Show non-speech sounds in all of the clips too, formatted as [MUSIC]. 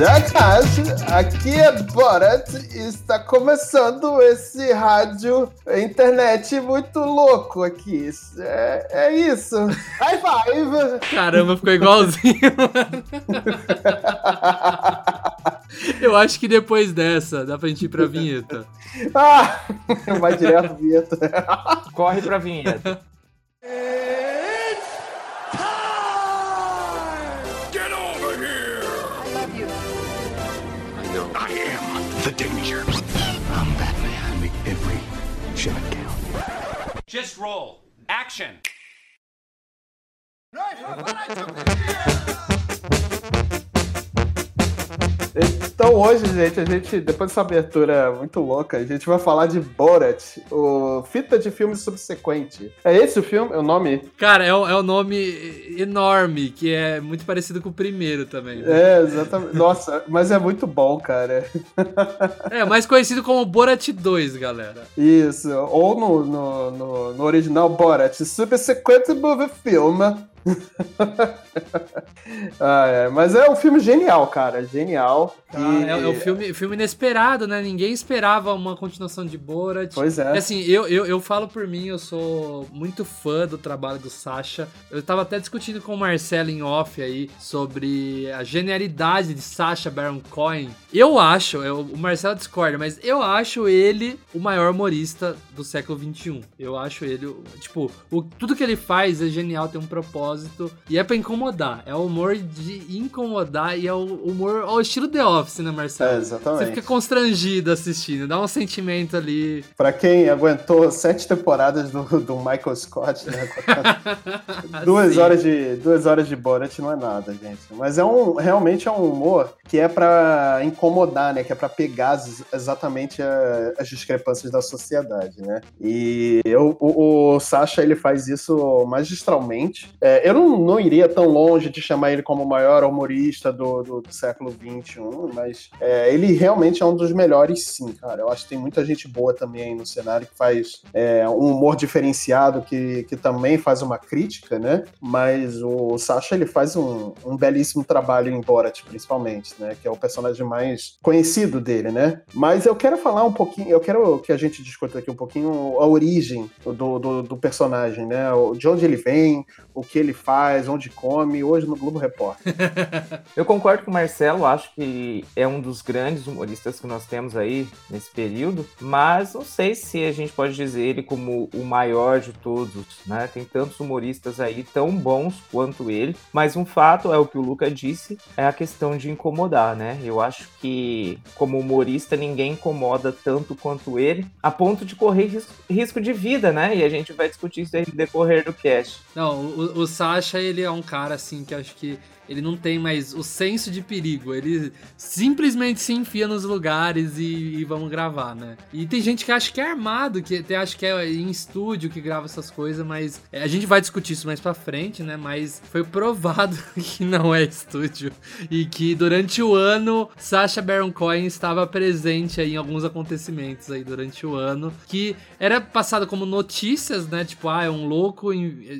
Jackass, aqui é Borat e está começando esse rádio internet muito louco aqui. É, é isso. High five! Caramba, ficou igualzinho. [LAUGHS] Eu acho que depois dessa dá pra gente ir pra vinheta. Ah, vai direto vinheta. Corre pra vinheta. [LAUGHS] the danger. I'm Batman. Make every shot count. Just roll. Action. Então hoje, gente, a gente, depois dessa abertura muito louca, a gente vai falar de Borat, o fita de filme subsequente. É esse o filme? É o nome? Cara, é, o- é o nome enorme, que é muito parecido com o primeiro também. né? É, exatamente. Nossa, mas é muito bom, cara. [LAUGHS] É, mais conhecido como Borat 2, galera. Isso. Ou no, no, no, no original Borat, Subsequent Movie Film. [LAUGHS] ah, é. Mas é um filme genial, cara. Genial. Ah, E- é, é um filme, filme inesperado, né? Ninguém esperava uma continuação de Borat. Pois é. Assim, eu, eu, eu falo por mim, eu sou muito fã do trabalho do Sacha. Eu tava até discutindo com o Marcelo em off aí sobre a genialidade de Sacha Baron Cohen. Eu acho, eu- o Marcelo discorda, mas eu acho ele o maior humorista do século XXI. Eu acho ele, o- tipo, o, tudo que ele faz é genial, tem um propósito e é pra incomodar. É o humor de incomodar e é o humor ao estilo The Office, né, Marcelo? É, Você exatamente. fica constrangido assistindo, dá um sentimento ali. Pra quem aguentou sete temporadas do, do Michael Scott, né? [LAUGHS] duas, Sim. horas de, duas horas de Borat não é nada, gente. Mas é um, realmente é um humor que é pra incomodar, né? Que é pra pegar exatamente a- as discrepâncias da sociedade, né? E eu, o, o Sacha, ele faz isso magistralmente. É, eu não, não iria tão longe de chamar ele como o maior humorista do, do, do século XXI, mas é, ele realmente é um dos melhores, sim, cara. Eu acho que tem muita gente boa também aí no cenário que faz é, um humor diferenciado, que, que também faz uma crítica, né? Mas o Sacha, ele faz um, um belíssimo trabalho em Borat, principalmente, né? Que é o personagem mais conhecido dele, né? Mas eu quero falar um pouquinho, eu quero que a gente discuta aqui um pouquinho a origem do, do, do personagem, né? O- De onde ele vem, o que ele faz, onde come, hoje no Globo Repórter. [LAUGHS] Eu concordo com o Marcelo, acho que é um dos grandes humoristas que nós temos aí nesse período, mas não sei se a gente pode dizer ele como o maior de todos, né? Tem tantos humoristas aí tão bons quanto ele, mas um fato é o que o Luca disse, é a questão de incomodar, né? Eu acho que como humorista ninguém incomoda tanto quanto ele, a ponto de correr risco, de vida, né? E a gente vai discutir isso aí no decorrer do cast. Não, o, o Sasha, ele é um cara assim que acho que ele não tem mais o senso de perigo. Ele simplesmente se enfia nos lugares e, e vamos gravar, né? E tem gente que acha que é armado, que até acha que é em estúdio que grava essas coisas, mas é, a gente vai discutir isso mais pra frente, né? Mas foi provado [LAUGHS] que não é estúdio e que durante o ano Sacha Baron Cohen estava presente aí em alguns acontecimentos aí durante o ano que era passado como notícias, né? Tipo, ah, é um louco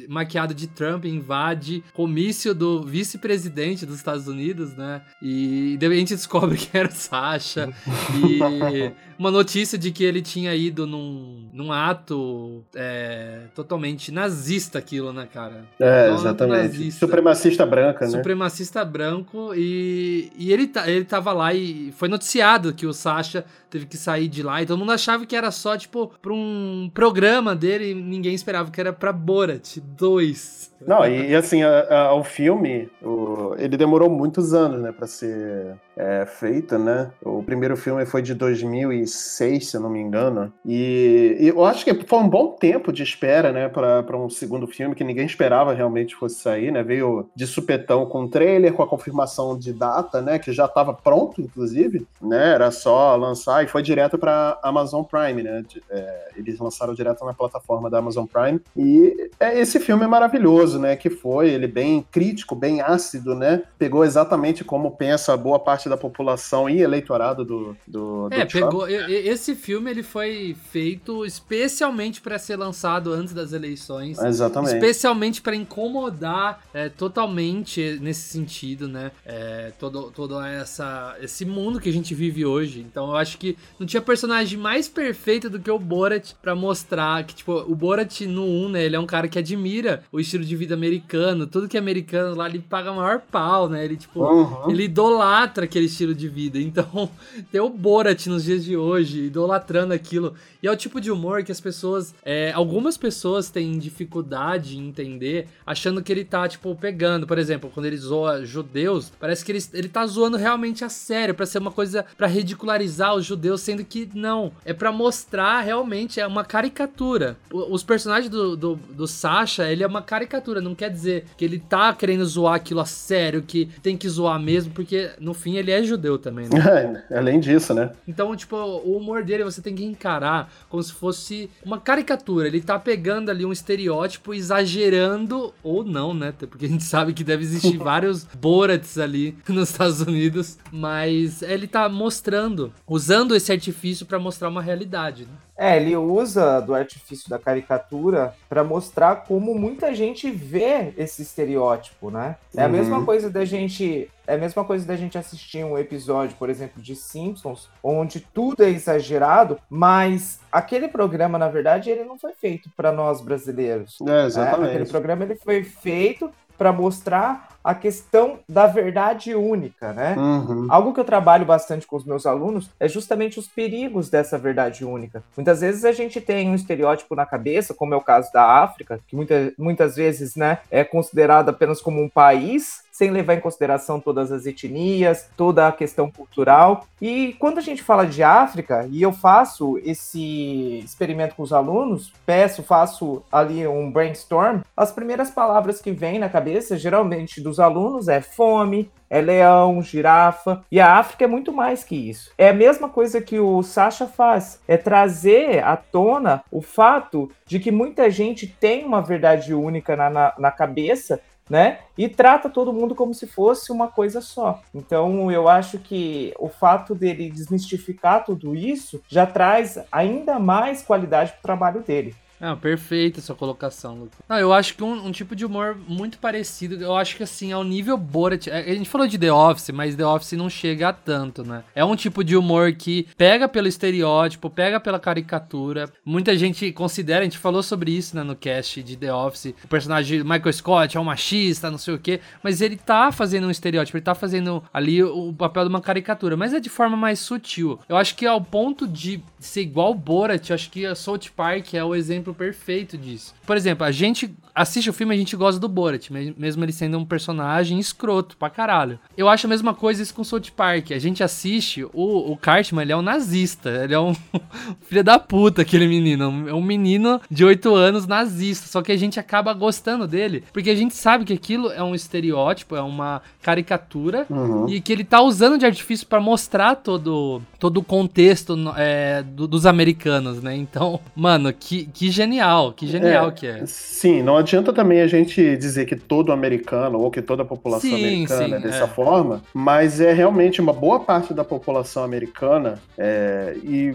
maquiado de Trump invade comício do vice-presidente dos Estados Unidos, né? E de repente descobre [LAUGHS] que era o Sasha. E [LAUGHS] uma notícia de que ele tinha ido num, num ato é, totalmente nazista aquilo, né, cara? É, exatamente. nazista. Supremacista branca, né? Supremacista branco e, e ele, ta- ele tava lá e foi noticiado que o Sasha teve que sair de lá e todo mundo achava que era só, tipo, pra um programa dele e ninguém esperava que era pra Borat 2. Não, e, e assim, a- a- o filme, o- ele demorou muitos anos, né, pra ser é, feito, né? O primeiro filme foi de 2006, se eu não me engano. E, e eu acho que foi um bom tempo de espera, né, pra um segundo filme que ninguém esperava realmente fosse sair, né? Veio de supetão com o trailer, com a confirmação de data, né, que já estava pronto, inclusive, né? Era só lançar e foi direto pra Amazon Prime, né? de- é, eles lançaram direto na plataforma da Amazon Prime. E é, esse filme é maravilhoso, né? Que foi ele bem crítico, bem ácido, né? Pegou exatamente como pensa boa parte parte da população e eleitorado do, do, do É, Trump. pegou. Esse filme ele foi feito especialmente pra ser lançado antes das eleições. Exatamente. Especialmente pra incomodar é, totalmente nesse sentido, né? É, todo, todo essa, esse mundo que a gente vive hoje. Então eu acho que não tinha personagem mais perfeito do que o Borat pra mostrar que, tipo, o Borat no 1, né? Ele é um cara que admira o estilo de vida americano. Tudo que é americano lá, ele paga maior pau, né? Ele, tipo, Uhum. ele idolatra aquele estilo de vida. [LAUGHS] Então, ter o Borat nos dias de hoje, idolatrando aquilo. E é o tipo de humor que as pessoas. é, algumas pessoas têm dificuldade em entender, achando que ele tá, tipo, pegando. Por exemplo, quando ele zoa judeus, parece que ele, ele tá zoando realmente a sério, pra ser uma coisa. pra ridicularizar os judeus, sendo que não. É pra mostrar realmente, é uma caricatura. Os personagens do, do, do Sasha, ele é uma caricatura, não quer dizer que ele tá querendo zoar aquilo a sério, que tem que zoar mesmo, porque no fim ele é judeu também, né? Além disso, né? Então, tipo, o humor dele você tem que encarar como se fosse uma caricatura. Ele tá pegando ali um estereótipo, exagerando, ou não, né? Porque a gente sabe que deve existir [LAUGHS] vários Borats ali nos Estados Unidos, mas ele tá mostrando, usando esse artifício pra mostrar uma realidade, né? É, ele usa do artifício da caricatura pra mostrar como muita gente vê esse estereótipo, né? É a Uhum. mesma coisa da gente, é a mesma coisa da gente assistir um episódio, por exemplo, de Simpsons, onde tudo é exagerado, mas aquele programa, na verdade, ele não foi feito pra nós brasileiros. É, É, aquele exatamente. programa ele foi feito pra mostrar a questão da verdade única, né? Uhum. Algo que eu trabalho bastante com os meus alunos é justamente os perigos dessa verdade única. Muitas vezes a gente tem um estereótipo na cabeça, como é o caso da África, que muita, muitas vezes né, é considerado apenas como um país, sem levar em consideração todas as etnias, toda a questão cultural. E quando a gente fala de África, e eu faço esse experimento com os alunos, peço, faço ali um brainstorm, as primeiras palavras que vêm na cabeça, geralmente dos alunos, é fome, é leão, girafa. E a África é muito mais que isso. É a mesma coisa que o Sasha faz, é trazer à tona o fato de que muita gente tem uma verdade única na, na, na cabeça. Né? E trata todo mundo como se fosse uma coisa só. Então, eu acho que o fato dele desmistificar tudo isso já traz ainda mais qualidade para o trabalho dele. Ah, perfeita essa colocação, Lucas. Não, eu acho que um, um tipo de humor muito parecido, eu acho que assim, ao nível Borat, a a gente falou de The Office, mas The Office não chega a tanto, né? É um tipo de humor que pega pelo estereótipo, pega pela caricatura. Muita gente considera, a gente falou sobre isso né, no cast de The Office, o personagem Michael Scott é um machista, não sei o quê, mas ele tá fazendo um estereótipo, ele tá fazendo ali o papel de uma caricatura, mas é de forma mais sutil. Eu acho que ao ponto de ser igual o Borat, eu acho que a South Park é o exemplo perfeito disso. Por exemplo, a gente assiste o filme e a gente gosta do Borat, me- mesmo ele sendo um personagem escroto pra caralho. Eu acho a mesma coisa isso com South Park. A gente assiste, o, o Cartman, ele é um nazista, ele é um [LAUGHS] filho da puta, aquele menino. É um menino de 8 anos nazista, só que a gente acaba gostando dele, porque a gente sabe que aquilo é um estereótipo, é uma caricatura, Uhum. e que ele tá usando de artifício pra mostrar todo, todo o contexto é, do- dos americanos, né? Então, mano, que, que genial, que genial É, que é. Sim, não adianta também a gente dizer que todo americano ou que toda a população Sim, americana sim, é dessa é. forma, mas é realmente uma boa parte da população americana é, e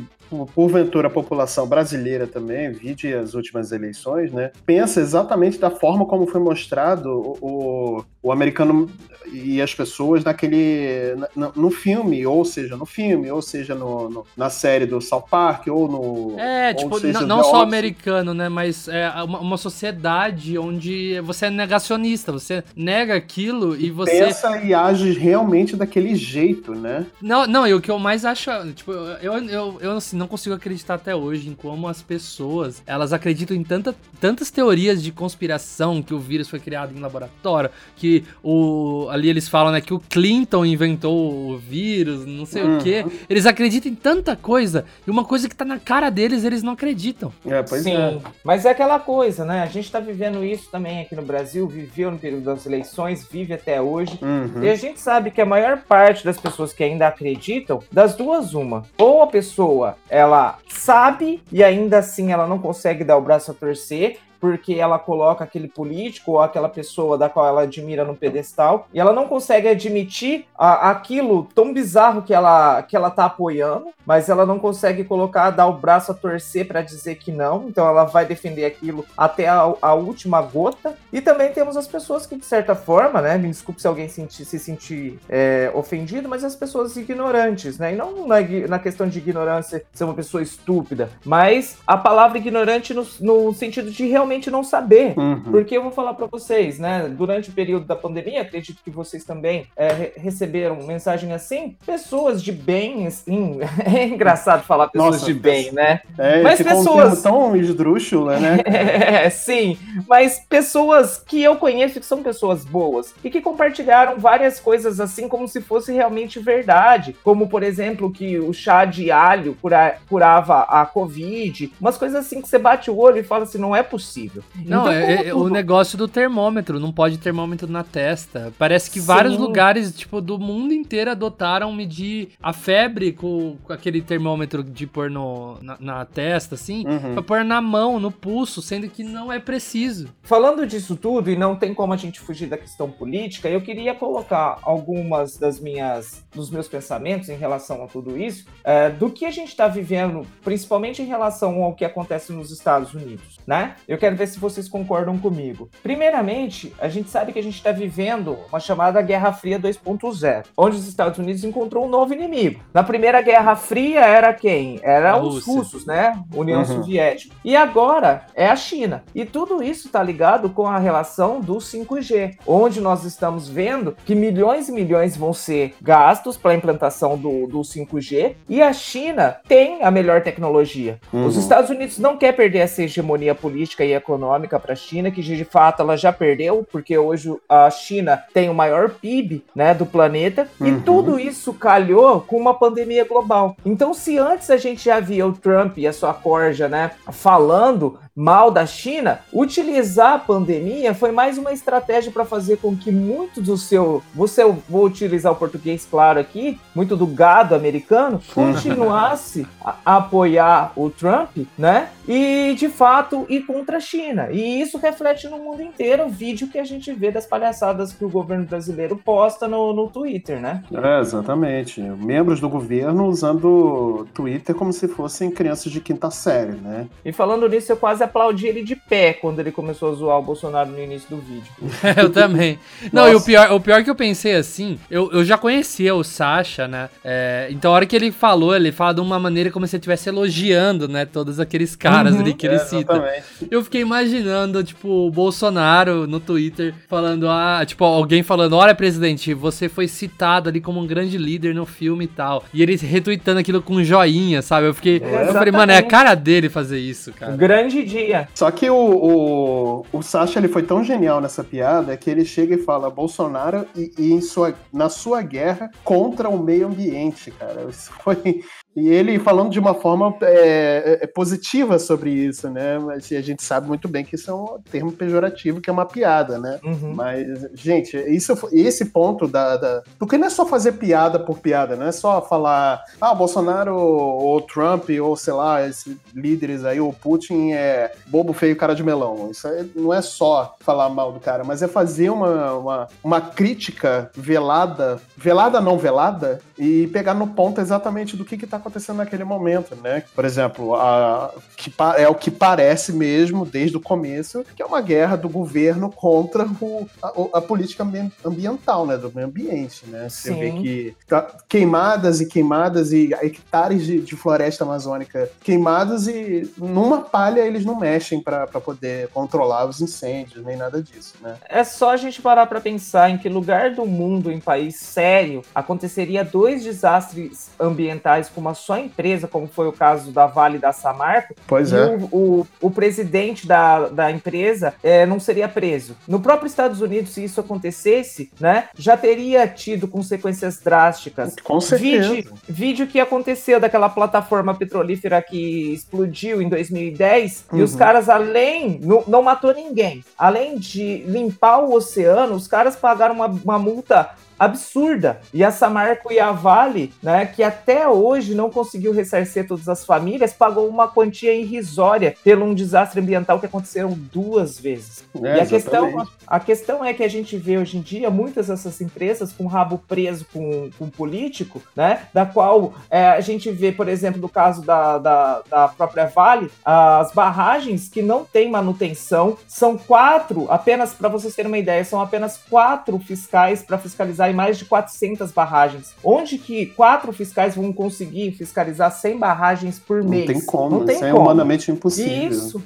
porventura a população brasileira também, vide as últimas eleições, né, pensa exatamente da forma como foi mostrado o, o, o americano e as pessoas naquele na- na- no filme, ou seja, no filme, ou seja, no, no- na série do South Park, ou no É, ou tipo, seja, n- The não só americano, né? Mas é uma, uma sociedade onde você é negacionista, você nega aquilo e você. pensa e age realmente daquele jeito, né? Não, não, e o que eu mais acho, tipo, eu, eu, eu assim, não consigo acreditar até hoje em como as pessoas, elas acreditam em tanta, tantas teorias de conspiração, que o vírus foi criado em laboratório, que o ali eles falam, né, que o Clinton inventou o vírus, não sei Uhum. o quê. Eles acreditam em tanta coisa, e uma coisa que tá na cara deles, eles não acreditam. É, pois Sim, é. mas é aquela coisa, né? A gente tá vivendo isso também aqui no Brasil, viveu no período das eleições, vive até hoje. Uhum. E a gente sabe que a maior parte das pessoas que ainda acreditam, das duas uma, ou a pessoa, ela sabe e ainda assim ela não consegue dar o braço a torcer porque ela coloca aquele político ou aquela pessoa da qual ela admira no pedestal e ela não consegue admitir a, aquilo tão bizarro que ela que ela tá apoiando, mas ela não consegue colocar, dar o braço a torcer para dizer que não, então ela vai defender aquilo até a, a, última gota. E também temos as pessoas que, de certa forma, né, me desculpe se alguém se sentir é, ofendido, mas as pessoas ignorantes, né, e não na, na questão de ignorância ser uma pessoa estúpida, mas a palavra ignorante no, no sentido de realmente não saber. Uhum. Porque eu vou falar para vocês, né, durante o período da pandemia, acredito que vocês também é, receberam mensagem assim, pessoas de bem, assim, [LAUGHS] é engraçado falar pessoas Nossa, de bem, né? É, mas pessoas tão esdrúxula, né? [LAUGHS] é, sim, mas pessoas que eu conheço que são pessoas boas e que compartilharam várias coisas assim como se fosse realmente verdade, como por exemplo que o chá de alho cura, curava a covid, umas coisas assim que você bate o olho e fala assim, não é possível. Não, então, é, é o negócio do termômetro, não pode termômetro na testa. Parece que sim. vários lugares, tipo, do mundo inteiro adotaram medir a febre com, com aquele termômetro de pôr no, na, na testa, assim, uhum. pra pôr na mão, no pulso, sendo que não é preciso. Falando disso tudo, e não tem como a gente fugir da questão política, eu queria colocar algumas das minhas, dos meus pensamentos em relação a tudo isso, é, do que a gente está vivendo, principalmente em relação ao que acontece nos Estados Unidos, né? Eu quero ver se vocês concordam comigo. Primeiramente, a gente sabe que a gente está vivendo uma chamada Guerra Fria 2.0, onde os Estados Unidos encontrou um novo inimigo. Na primeira Guerra Fria era quem? Era os russos, né? União uhum. Soviética. E agora é a China. E tudo isso está ligado com a relação do 5G, onde nós estamos vendo que milhões e milhões vão ser gastos para a implantação do, do 5G e a China tem a melhor tecnologia. Uhum. Os Estados Unidos não quer perder essa hegemonia política e econômica para a China, que de fato ela já perdeu, porque hoje a China tem o maior PIB né, do planeta uhum. e tudo isso calhou com uma pandemia global. Então, se antes a gente já via o Trump e a sua corja né, falando mal da China, utilizar a pandemia foi mais uma estratégia para fazer com que muito do seu, você vou utilizar o português claro aqui, muito do gado americano continuasse a, a apoiar o Trump, né? E de fato ir contra a China. E isso reflete no mundo inteiro o vídeo que a gente vê das palhaçadas que o governo brasileiro posta no, no Twitter, né? É, exatamente. Membros do governo usando o Twitter como se fossem crianças de quinta série, né? E falando nisso, eu quase aplaudi ele de pé quando ele começou a zoar o Bolsonaro no início do vídeo. [LAUGHS] eu também. Não, Nossa. e o pior, o pior que eu pensei assim, eu, eu já conhecia o Sasha, né? É, então a hora que ele falou, ele fala de uma maneira como se ele estivesse elogiando, né? Todos aqueles caras uhum, ali que ele é, cita. Exatamente. Eu fiquei imaginando, tipo, o Bolsonaro no Twitter falando, ah, tipo, alguém falando, olha, presidente, você foi citado ali como um grande líder no filme e tal. E ele retweetando aquilo com um joinha, sabe? Eu fiquei. É, eu falei, mano, é a cara dele fazer isso, cara. Grande dia. Só que o, o, o Sasha ele foi tão genial nessa piada que ele chega e fala Bolsonaro e, e em sua, na sua guerra contra o meio ambiente, cara. Isso foi e ele falando de uma forma é, é, é, positiva sobre isso, né? Mas a gente sabe muito bem que isso é um termo pejorativo, que é uma piada, né? Uhum. Mas, gente, isso, esse ponto da, da. Porque não é só fazer piada por piada, não é só falar, ah, o Bolsonaro ou Trump, ou sei lá, esses líderes aí, o Putin é bobo, feio, cara de melão. Isso aí não é só falar mal do cara, mas é fazer uma, uma, uma crítica velada, velada não velada, e pegar no ponto exatamente do que, que tá acontecendo naquele momento, né? Por exemplo, a, que é o que parece mesmo desde o começo, que é uma guerra do governo contra o, a, a política ambiental, né? Do meio ambiente, né? Você Sim. vê que tá queimadas e queimadas e hectares de, de floresta amazônica queimados e numa palha eles não mexem para poder controlar os incêndios, nem nada disso, né? É só a gente parar para pensar em que lugar do mundo, em país sério, aconteceria dois desastres ambientais com uma só empresa, como foi o caso da Vale da Samarco, pois e é. o, o, o, presidente da, da empresa é, não seria preso. No próprio Estados Unidos, se isso acontecesse, né, já teria tido consequências drásticas. Com certeza. Vídeo, vídeo que aconteceu daquela plataforma petrolífera que explodiu em 2010 uhum. e os uhum. caras, além, não, não matou ninguém, além de limpar o oceano, os caras pagaram uma, uma multa absurda. E a Samarco e a Vale, né, que até hoje não conseguiu ressarcir todas as famílias, pagou uma quantia irrisória pelo um desastre ambiental que aconteceram duas vezes. É, e a questão, a questão é que a gente vê hoje em dia muitas dessas empresas com rabo preso com, com político, né? Da qual é, a gente vê, por exemplo, no caso da, da, da própria Vale, as barragens que não têm manutenção são quatro, apenas para vocês terem uma ideia, são apenas quatro fiscais para fiscalizar em mais de 400 barragens. Onde que quatro fiscais vão conseguir fiscalizar 100 barragens por Não mês? tem como, Não tem isso é como. humanamente impossível. Isso.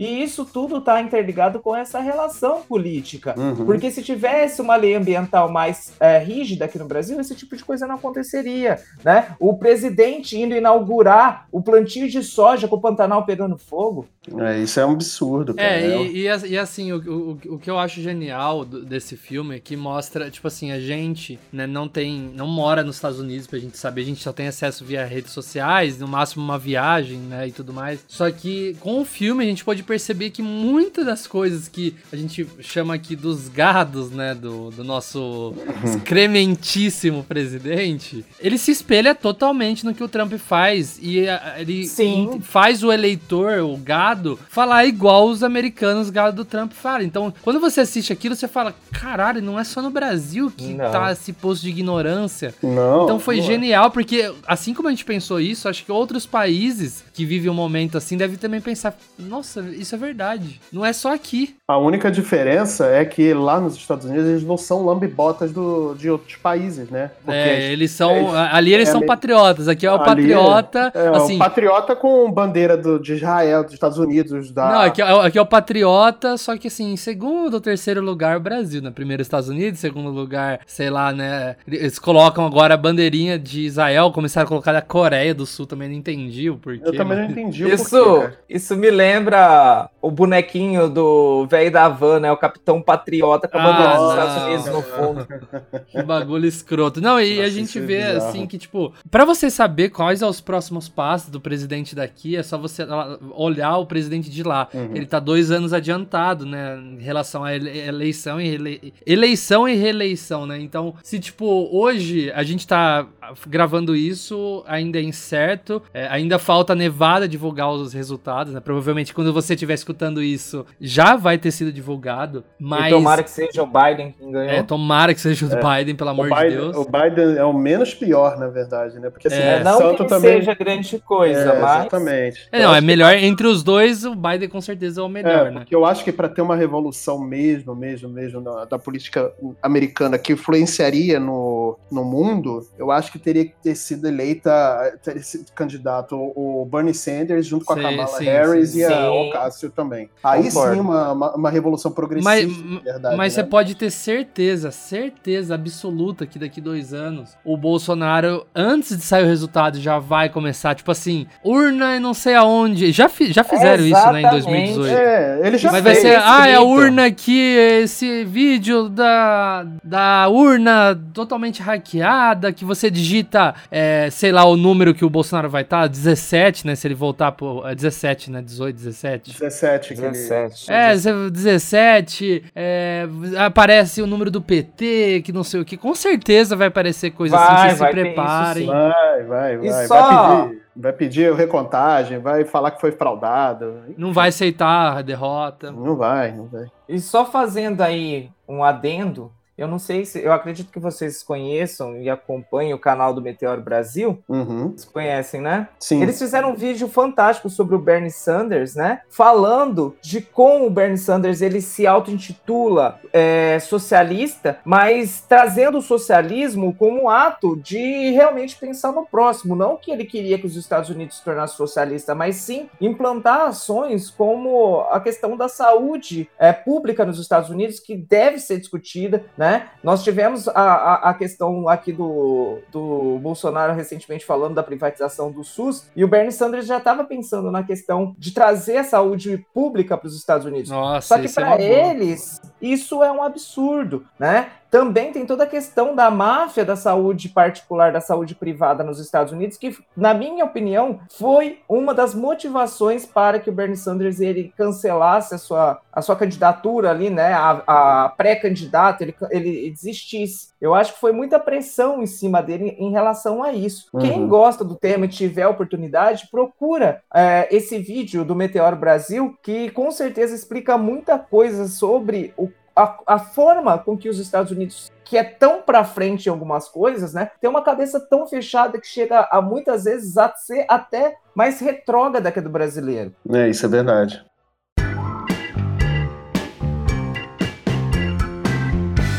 E isso tudo está interligado com essa relação política. Uhum. Porque se tivesse uma lei ambiental mais é, rígida aqui no Brasil, esse tipo de coisa não aconteceria. Né? O presidente indo inaugurar o plantio de soja com o Pantanal pegando fogo. É, isso é um absurdo, cara. É, É, e, e, as- e assim, o, o, o que eu acho genial do- desse filme é que mostra, tipo assim, a gente, né, não tem, não mora nos Estados Unidos pra gente saber, a gente só tem acesso via redes sociais, no máximo uma viagem, né, e tudo mais. Só que com o filme a gente pode perceber que muitas das coisas que a gente chama aqui dos gados, né, do, do nosso [LAUGHS] excrementíssimo presidente, ele se espelha totalmente no que o Trump faz e a- ele Sim. faz o eleitor, o gado, falar igual os americanos gado do Trump falam. Então, quando você assiste aquilo, você fala, caralho, não é só no Brasil que Não. tá esse posto de ignorância. Não. Então foi pô. genial, porque assim como a gente pensou isso, acho que outros países que vivem um momento assim devem também pensar, nossa, isso é verdade. Não é só aqui. A única diferença é que lá nos Estados Unidos eles não são lambibotas do, de outros países, né? É, eles são. é, ali eles é são patriotas. Aqui é o patriota. É, assim, o patriota com bandeira do, de Israel, dos Estados Unidos, da. Não, aqui, é o- aqui é o Patriota, só que assim, em segundo ou terceiro lugar o Brasil, né? Primeiro Estados Unidos, segundo lugar, sei lá, né? Eles colocam agora a bandeirinha de Israel, começaram a colocar da Coreia do Sul, também não entendi o porquê. Eu também não entendi o porquê, Isso, cara. isso me lembra o bonequinho do velho da van, né? O Capitão Patriota com a Ah, bandeira dos não. Estados Unidos no fundo. [LAUGHS] Que bagulho escroto. Não, e a Nossa, gente isso é vê bizarro. assim que, tipo, pra você saber quais são os próximos passos do presidente daqui, é só você ah, olhar o presidente de lá. Uhum. Ele tá dois anos adiantado, né? Em relação à ele- eleição e rele- eleição e reeleição, né? Então, se, tipo, hoje a gente tá gravando isso, ainda é incerto, é, ainda falta a Nevada divulgar os resultados, né? Provavelmente quando você estiver escutando isso, já vai ter sido divulgado, mas. E tomara que seja o Biden quem ganhou. É, tomara que seja o Biden, pelo amor Biden, de Deus. o Biden é o menos pior, na verdade, né? Porque assim, É, o não Santo que também. seja grande coisa, é, mas. Exatamente. É, não, é melhor entre os dois, o Biden com certeza é o melhor, É, né? porque eu acho que para ter uma revolução mesmo, mesmo, mesmo da, da política americana que influenciaria no, no mundo, eu acho que teria que ter sido eleita, teria sido candidato o Bernie Sanders junto com Sim, a Kamala sim, Harris sim. e a. Ocasio também. Aí Concordo. sim, uma, uma, uma revolução progressista, Mas, de verdade. mas né? você pode ter certeza, certeza absoluta que daqui dois anos o Bolsonaro, antes de sair o resultado, já vai começar, tipo assim, urna e não sei aonde. Já, fi- já fizeram isso, né, em Exatamente. 2018. É, ele já Mas vai ser, ah, é a urna aqui, esse vídeo da, da urna totalmente hackeada, que você digita, é, sei lá, o número que o Bolsonaro vai estar, 17, né, se ele voltar pro... É 17, né, 18, 17. 17, que ele- 17. É, você- 17, é, aparece o número do PT, que não sei o que. Com certeza vai aparecer coisa Vai, assim, vocês se vai ter isso, preparem. sim. Vai, vai, E vai. só- Vai pedir, vai pedir recontagem, vai falar que foi fraudado. Não vai aceitar a derrota. Não vai, não vai. E só fazendo aí um adendo, eu não sei se. Eu acredito que vocês conheçam e acompanhem o canal do Meteoro Brasil. Uhum. Vocês conhecem, né? Sim. Eles fizeram um vídeo fantástico sobre o Bernie Sanders, né? Falando de como o Bernie Sanders ele se auto-intitula é, socialista, mas trazendo o socialismo como um ato de realmente pensar no próximo. Não que ele queria que os Estados Unidos se tornassem socialista, mas sim implantar ações como a questão da saúde é, pública nos Estados Unidos, que deve ser discutida, né? Nós tivemos a, a, a questão aqui do, do Bolsonaro recentemente falando da privatização do SUS, e o Bernie Sanders já estava pensando na questão de trazer a saúde pública para os Estados Unidos. Nossa, Só que é para boa. eles, isso é um absurdo, né? também tem toda a questão da máfia da saúde particular, da saúde privada nos Estados Unidos, que, na minha opinião, foi uma das motivações para que o Bernie Sanders ele cancelasse a sua, a sua candidatura ali, né, a, a pré-candidata, ele, ele desistisse. Eu acho que foi muita pressão em cima dele em relação a isso. Uhum. Quem gosta do tema e tiver oportunidade, procura é, esse vídeo do Meteoro Brasil, que com certeza explica muita coisa sobre o a, a, forma com que os Estados Unidos, que é tão para frente em algumas coisas, né, tem uma cabeça tão fechada que chega a muitas vezes a ser até mais retrógrada que a do brasileiro. É, isso é verdade.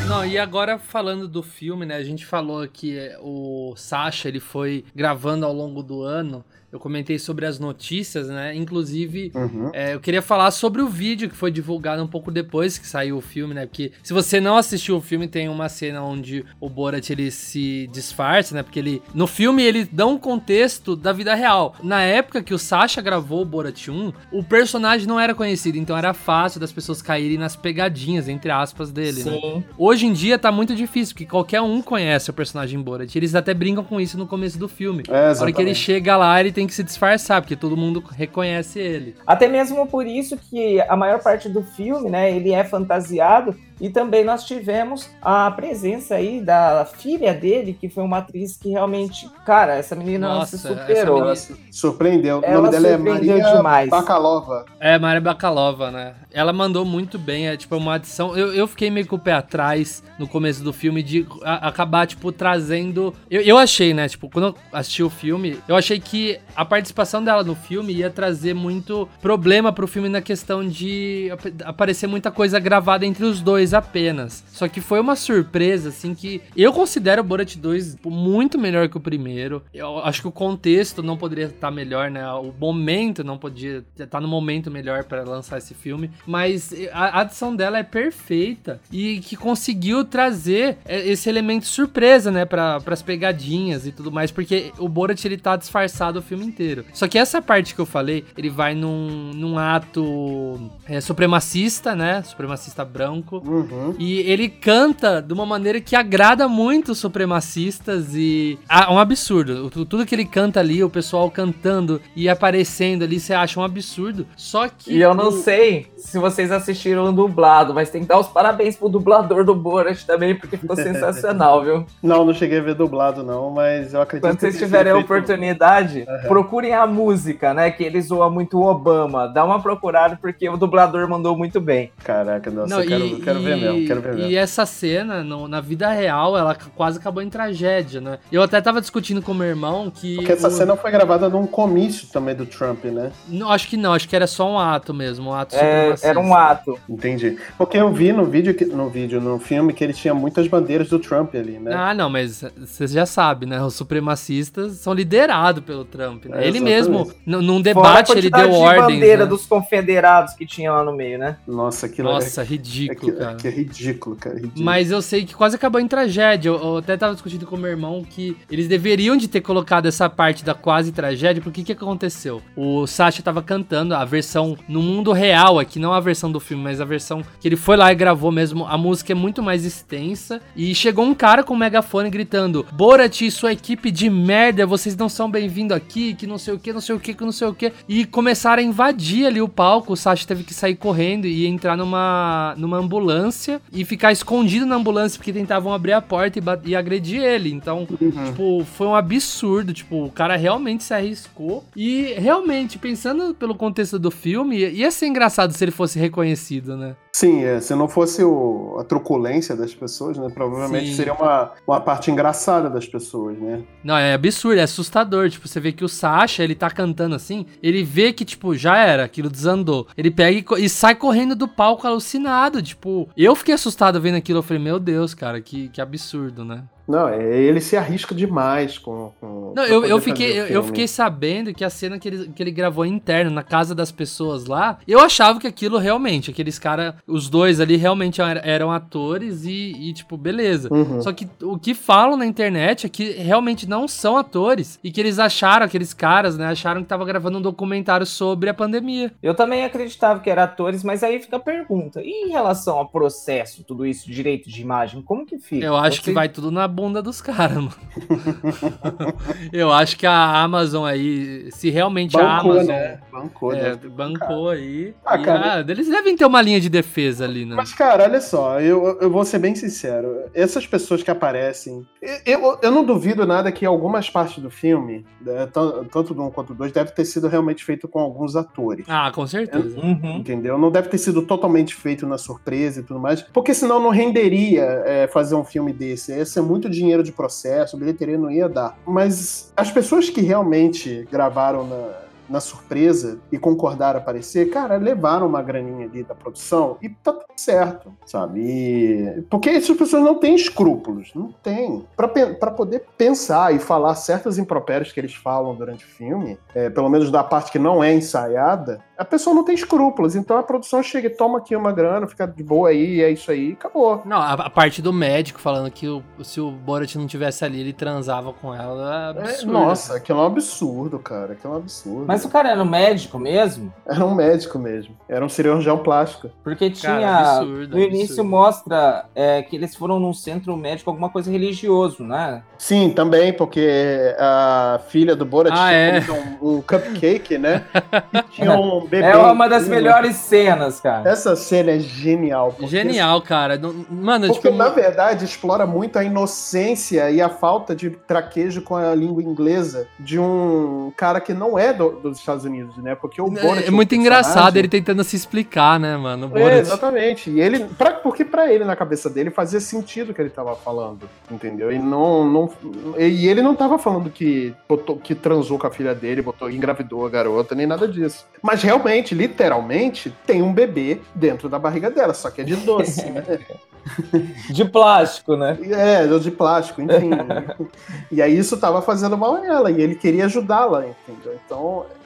Não, e agora falando do filme, né? A gente falou que o Sasha ele foi gravando ao longo do ano eu comentei sobre as notícias, né? Inclusive, Uhum. é, eu queria falar sobre o vídeo que foi divulgado um pouco depois que saiu o filme, né? Porque se você não assistiu o filme, tem uma cena onde o Borat ele se disfarça, né? Porque ele no filme ele dá um contexto da vida real. Na época que o Sasha gravou o Borat 1, o personagem não era conhecido, então era fácil das pessoas caírem nas pegadinhas entre aspas dele, né? Sim. Hoje em dia tá muito difícil, porque qualquer um conhece o personagem Borat. Eles até brincam com isso no começo do filme. É, Na hora exatamente. que ele chega lá, ele tem que se disfarçar, porque todo mundo reconhece ele. Até mesmo por isso que a maior parte do filme, né, ele é fantasiado e também nós tivemos a presença aí da filha dele, que foi uma atriz que realmente, cara, essa menina Nossa, se superou. menina- surpreendeu. o Ela nome dela é Maria demais. Bakalova. É, Maria Bakalova, né? Ela mandou muito bem, é tipo uma adição. Eu, eu fiquei meio com o pé atrás no começo do filme de a- acabar, tipo, trazendo. Eu, eu achei, né? Tipo, quando eu assisti o filme, eu achei que a participação dela no filme ia trazer muito problema pro filme na questão de ap- aparecer muita coisa gravada entre os dois apenas. Só que foi uma surpresa, assim, que eu considero o Borat 2 tipo, muito melhor que o primeiro. Eu acho que o contexto não poderia estar melhor, né? O momento não podia estar no momento melhor para lançar esse filme. Mas a a adição dela é perfeita e que conseguiu trazer é, esse elemento surpresa, né? Para as pegadinhas e tudo mais. Porque o Borat ele tá disfarçado o filme inteiro. Só que essa parte que eu falei, ele vai num, num ato é, supremacista, né? Supremacista branco. Uhum. E ele canta de uma maneira que agrada muito os supremacistas e. Ah, é um absurdo. O- Tudo que ele canta ali, o pessoal cantando e aparecendo ali, você acha um absurdo. Só que. E eu não o- sei se vocês assistiram o dublado, mas tem que dar os parabéns pro dublador do Borat também, porque ficou [LAUGHS] sensacional, viu? Não, não cheguei a ver dublado, não, mas eu acredito Quando que vocês tenha tiverem a oportunidade, procurem a música, né? Que ele zoa muito o Obama. Dá uma procurada, porque o dublador mandou muito bem. Caraca, nossa, Não, eu quero, e, quero ver e- mesmo, quero ver mesmo. E essa cena, no- na vida real, ela quase acabou em tragédia, né? Eu até tava discutindo com meu irmão que. Porque essa o- cena foi gravada num comício também do Trump, né? Não, acho que não, acho que era só um ato mesmo, um ato É, supremacista. era um ato. Entendi. Porque eu vi no vídeo, que- no vídeo, no filme, que ele tinha muitas bandeiras do Trump ali, né? Ah, não, mas você já sabe, né? Os supremacistas são liderados pelo Trump, né? É, ele mesmo, num a debate, ele deu de ordens. bandeira né? dos confederados que tinha lá no meio, né? Nossa, aquilo Nossa, é, ridículo, é, cara. Que é ridículo, cara. Ridículo. Mas eu sei que quase acabou em tragédia. Eu, eu até tava discutindo com meu irmão que eles deveriam de ter colocado essa parte da quase tragédia, porque o que aconteceu? O Sasha tava cantando a versão no mundo real aqui, não a versão do filme, mas a versão que ele foi lá e gravou mesmo. A música é muito mais extensa e chegou um cara com um megafone gritando: "Borat e sua equipe de merda, vocês não são bem-vindos aqui, que não sei o que, não sei o que, que não sei o que". E começaram a invadir ali o palco. O Sasha teve que sair correndo e entrar numa numa ambulância e ficar escondido na ambulância porque tentavam abrir a porta e, e agredir ele. Então, tipo, foi um absurdo. Tipo, o cara realmente se arriscou. E realmente, pensando pelo contexto do filme, ia ser engraçado se ele fosse reconhecido, né? Sim, é, se não fosse o- a truculência das pessoas, né? Provavelmente Sim. seria uma, uma parte engraçada das pessoas, né? Não, é absurdo, é assustador. Tipo, você vê que o Sasha, ele tá cantando assim, ele vê que, tipo, já era, aquilo desandou. Ele pega e, e sai correndo do palco alucinado. Tipo, eu fiquei assustado vendo aquilo. Eu falei, meu Deus, cara, que, que absurdo, né? Não, é, ele se arrisca demais com. com Não, eu, eu, fiquei, eu, eu fiquei sabendo que a cena que ele, que ele gravou interno, na casa das pessoas lá, eu achava que aquilo realmente, aqueles caras, os dois ali realmente eram, eram atores e, e, tipo, beleza. Uhum. Só que o que falam na internet é que realmente não são atores e que eles acharam, aqueles caras, né, acharam que tava gravando um documentário sobre a pandemia. Eu também acreditava que eram atores, mas aí fica a pergunta: e em relação ao processo, tudo isso, direito de imagem, como que fica? Eu acho que Você- vai tudo na bunda dos caras, mano. [LAUGHS] eu acho que a Amazon aí, se realmente a Bancou, Amazon né? Bancou, né? bancou aí. Ah, e, cara. ah, eles devem ter uma linha de defesa ali, né? Mas, cara, olha só, eu, eu vou ser bem sincero. Essas pessoas que aparecem. Eu, eu, eu não duvido nada que algumas partes do filme, né, tan- tanto do 1 quanto do 2, deve ter sido realmente feito com alguns atores. Ah, com certeza. Uhum. Entendeu? Não deve ter sido totalmente feito na surpresa e tudo mais, porque senão não renderia é, fazer um filme desse. Ia ser muito dinheiro de processo, bilheteria não ia dar. Mas as pessoas que realmente gravaram na, na surpresa e concordaram a aparecer, cara, levaram uma graninha ali da produção e tá tudo certo, sabe? E- Porque essas pessoas não têm escrúpulos, não tem. Pra poder pensar e falar certas impropérios que eles falam durante o filme, é, pelo menos da parte que não é ensaiada, a pessoa não tem escrúpulos. Então a produção chega e toma aqui uma grana, fica de boa aí, é isso aí, acabou. Não, a, a parte do médico falando que o- se o Borat não tivesse ali, ele transava com ela. É É, absurdo. nossa, aquilo é um absurdo, cara. Aquilo é um absurdo. Mas o cara era um médico mesmo? Era um médico mesmo. Era um cirurgião plástico. Porque Cara, tinha. absurdo, no início absurdo. mostra é, que eles foram num centro médico, alguma coisa religioso, né? Sim, também, porque a filha do Borat Ah, tinha é? um, um cupcake, né? [LAUGHS] E tinha um bebê. É uma das melhores cenas, cara. Essa cena é genial. porque- Genial, cara. Não- Mano, Porque, tipo. na verdade, explora muito a inocência e a falta de traquejo com a língua inglesa de um cara que não é do- dos Estados Unidos, né? Porque o Borat. É, é o muito personagem- engraçado ele tentando se explicar, né, mano? O É, exatamente. E ele, pra, porque pra ele, na cabeça dele, fazia sentido o que ele tava falando, entendeu? E não, não, e ele não tava falando que, botou, que transou com a filha dele, botou, engravidou a garota, nem nada disso. Mas realmente, literalmente, tem um bebê dentro da barriga dela, só que é de doce, né? [LAUGHS] De plástico, né? É, de plástico, enfim. [LAUGHS] e aí isso tava fazendo mal a ela, e ele queria ajudá-la, entendeu? Então, é- é-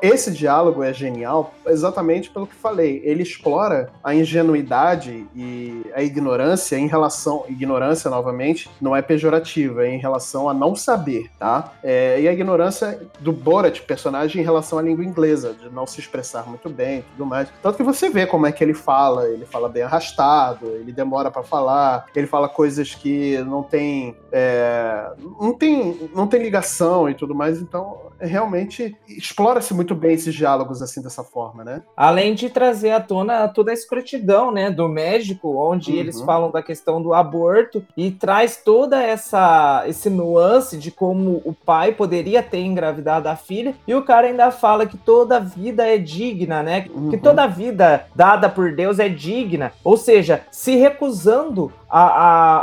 esse diálogo é genial exatamente pelo que falei. Ele explora a ingenuidade e a ignorância em relação. Ignorância, novamente, não é pejorativa, é em relação a não saber, tá? É, e a ignorância do Borat, personagem, em relação à língua inglesa, de não se expressar muito bem e tudo mais. Tanto que você vê como é que ele fala, ele fala bem arrastado, ele demora pra falar, ele fala coisas que não tem, é, não tem, não tem ligação e tudo mais, então realmente explora-se muito bem esses diálogos assim dessa forma, né? Além de trazer à tona toda a escrotidão, né, do médico, onde Uhum. eles falam da questão do aborto e traz toda essa esse nuance de como o pai poderia ter engravidado a filha e o cara ainda fala que toda vida é digna, né? Que Uhum. toda vida dada por Deus é digna, ou seja, se recusando a,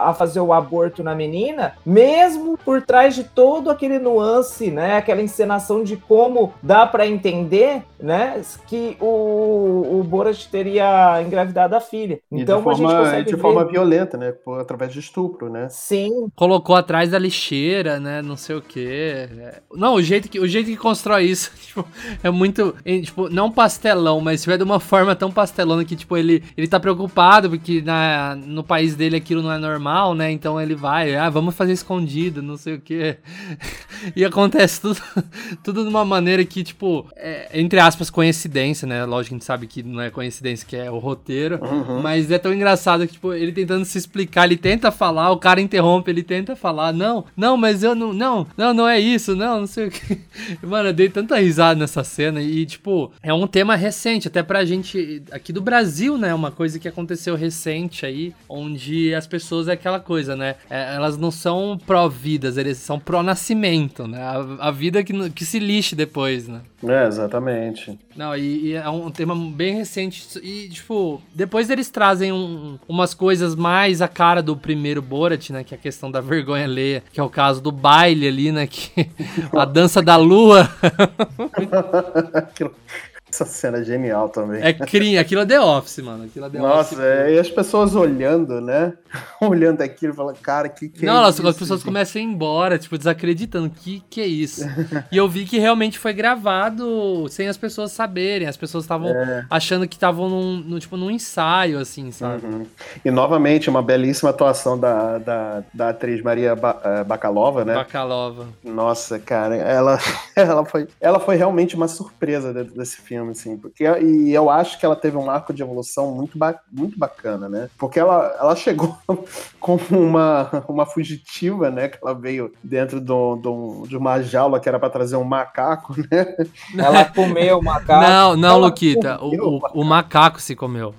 a, a fazer o aborto na menina, mesmo por trás de todo aquele nuance, né? Aquela encenação de como dá pra entender, né? Que o, o Borat teria engravidado a filha. E Então de a gente forma, consegue de ver... forma violenta, né? Por- através de estupro, né? Sim, Colocou atrás da lixeira, né? Não sei o quê. É. Não, o jeito que, o jeito que constrói isso, [LAUGHS] tipo, é muito. é, Tipo, não pastelão, mas tipo, é de uma forma tão pastelona que, tipo, ele, ele tá preocupado porque na, no país dele aquilo não é normal, né? Então ele vai, ah, vamos fazer escondido, não sei o quê. [LAUGHS] E acontece tudo, [LAUGHS] tudo de uma maneira que, tipo, é, entre aspas, coincidência, né? Lógico que a gente sabe que não é coincidência, que é o roteiro. Uhum. Mas é tão engraçado que, tipo, ele tentando se explicar, ele tenta falar, o cara interrompe, ele tenta falar, não, não, mas eu não, não, não, não é isso, não, não sei o que. [LAUGHS] Mano, eu dei tanta risada nessa cena e, tipo, é um tema recente, até pra gente aqui do Brasil, né? Uma coisa que aconteceu recente aí, onde as pessoas é aquela coisa, né? É, elas não são pró-vidas, eles são pró-nascimento, né? A, a vida que, que se lixe depois, né? É, exatamente. Não, e, e é um tema bem recente. E, tipo, depois eles trazem um- umas coisas mais a cara do primeiro Borat, né? Que é a questão da vergonha alheia, que é o caso do baile ali, né? Que, [LAUGHS] a dança da lua. [LAUGHS] [LAUGHS] Essa cena é genial também. É crin, aquilo é The Office, mano. Aquilo é The Nossa, Office. é, e as pessoas olhando, né? [LAUGHS] olhando aquilo e falando, cara, que que Não, é elas- isso? as pessoas começam a ir embora, tipo, desacreditando. Que que é isso? e eu vi que realmente foi gravado sem as pessoas saberem. As pessoas estavam É. achando que estavam num, no, tipo, num ensaio, assim, sabe? Uhum. E novamente, uma belíssima atuação da, da, da atriz Maria ba eh, Bakalova, né? Bacalova. Nossa, cara, ela, [LAUGHS] ela, foi, ela foi realmente uma surpresa dentro desse filme, assim, porque e eu acho que ela teve um arco de evolução muito, ba- muito bacana, né? Porque ela, ela chegou [LAUGHS] como uma, uma fugitiva, né? Que ela veio dentro do, do- de uma jaula que era pra trazer um macaco, né? [LAUGHS] Ela comeu o macaco. Não, não, ela Luquita. O, o, o macaco se comeu.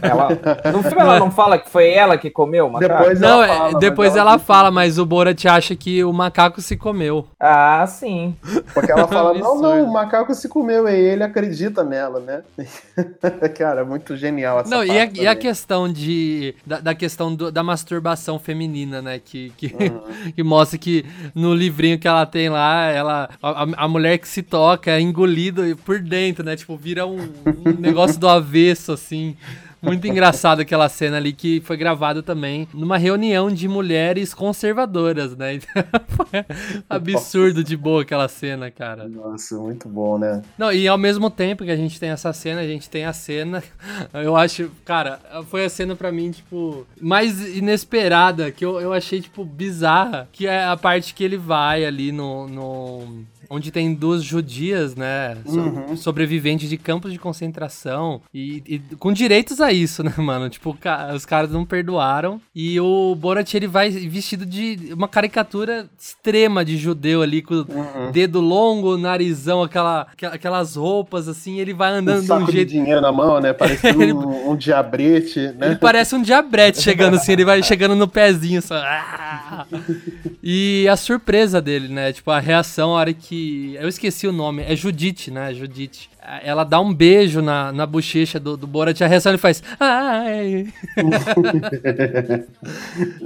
Ela, no [LAUGHS] filme ela não fala que foi ela que comeu o macaco? Depois Não, ela é- fala, mas depois ela ela fala, mas o Borat acha que o macaco se comeu. Ah, sim. Porque ela fala, não, não, Absurdo. o macaco se comeu, e ele acredita nela, né? [LAUGHS] Cara, muito genial essa Não, e a, e a questão de. Da, da questão do- da masturbação feminina, né? Que, que, Uhum. [LAUGHS] que mostra que no livrinho que ela tem lá, ela. A, a mulher que se toca é engolida por dentro, né? Tipo, vira um, um negócio do avesso, assim. Muito engraçado aquela cena ali que foi gravada também numa reunião de mulheres conservadoras, né? Então, [LAUGHS] foi absurdo de boa aquela cena, cara. Nossa, muito bom, né? Não, e ao mesmo tempo que a gente tem essa cena, a gente tem a cena. [LAUGHS] Eu acho, cara, foi a cena pra mim, tipo, mais inesperada, que eu, eu achei, tipo, bizarra. Que é a parte que ele vai ali no. no onde tem duas judias, né? Uhum. Sobreviventes de campos de concentração. E, e com direitos a isso, né, [LAUGHS] mano? Tipo, os caras não perdoaram. E o Borat, ele vai vestido de uma caricatura extrema de judeu ali, com Uhum. dedo longo, narizão, aquela, aquela- aquelas roupas assim, ele vai Um andando de saco um de jeito. dinheiro na mão, né? Parecendo [LAUGHS] Ele- um, um diabrete, né? Ele parece um diabrete chegando assim, ele vai chegando no pezinho só. Ah! [LAUGHS] E a surpresa dele, né? Tipo, a reação a hora que. Eu esqueci o nome, é Judite, né? Judite. Ela dá um beijo na, na bochecha do, do Borat, a reação ele faz. Ai. [LAUGHS]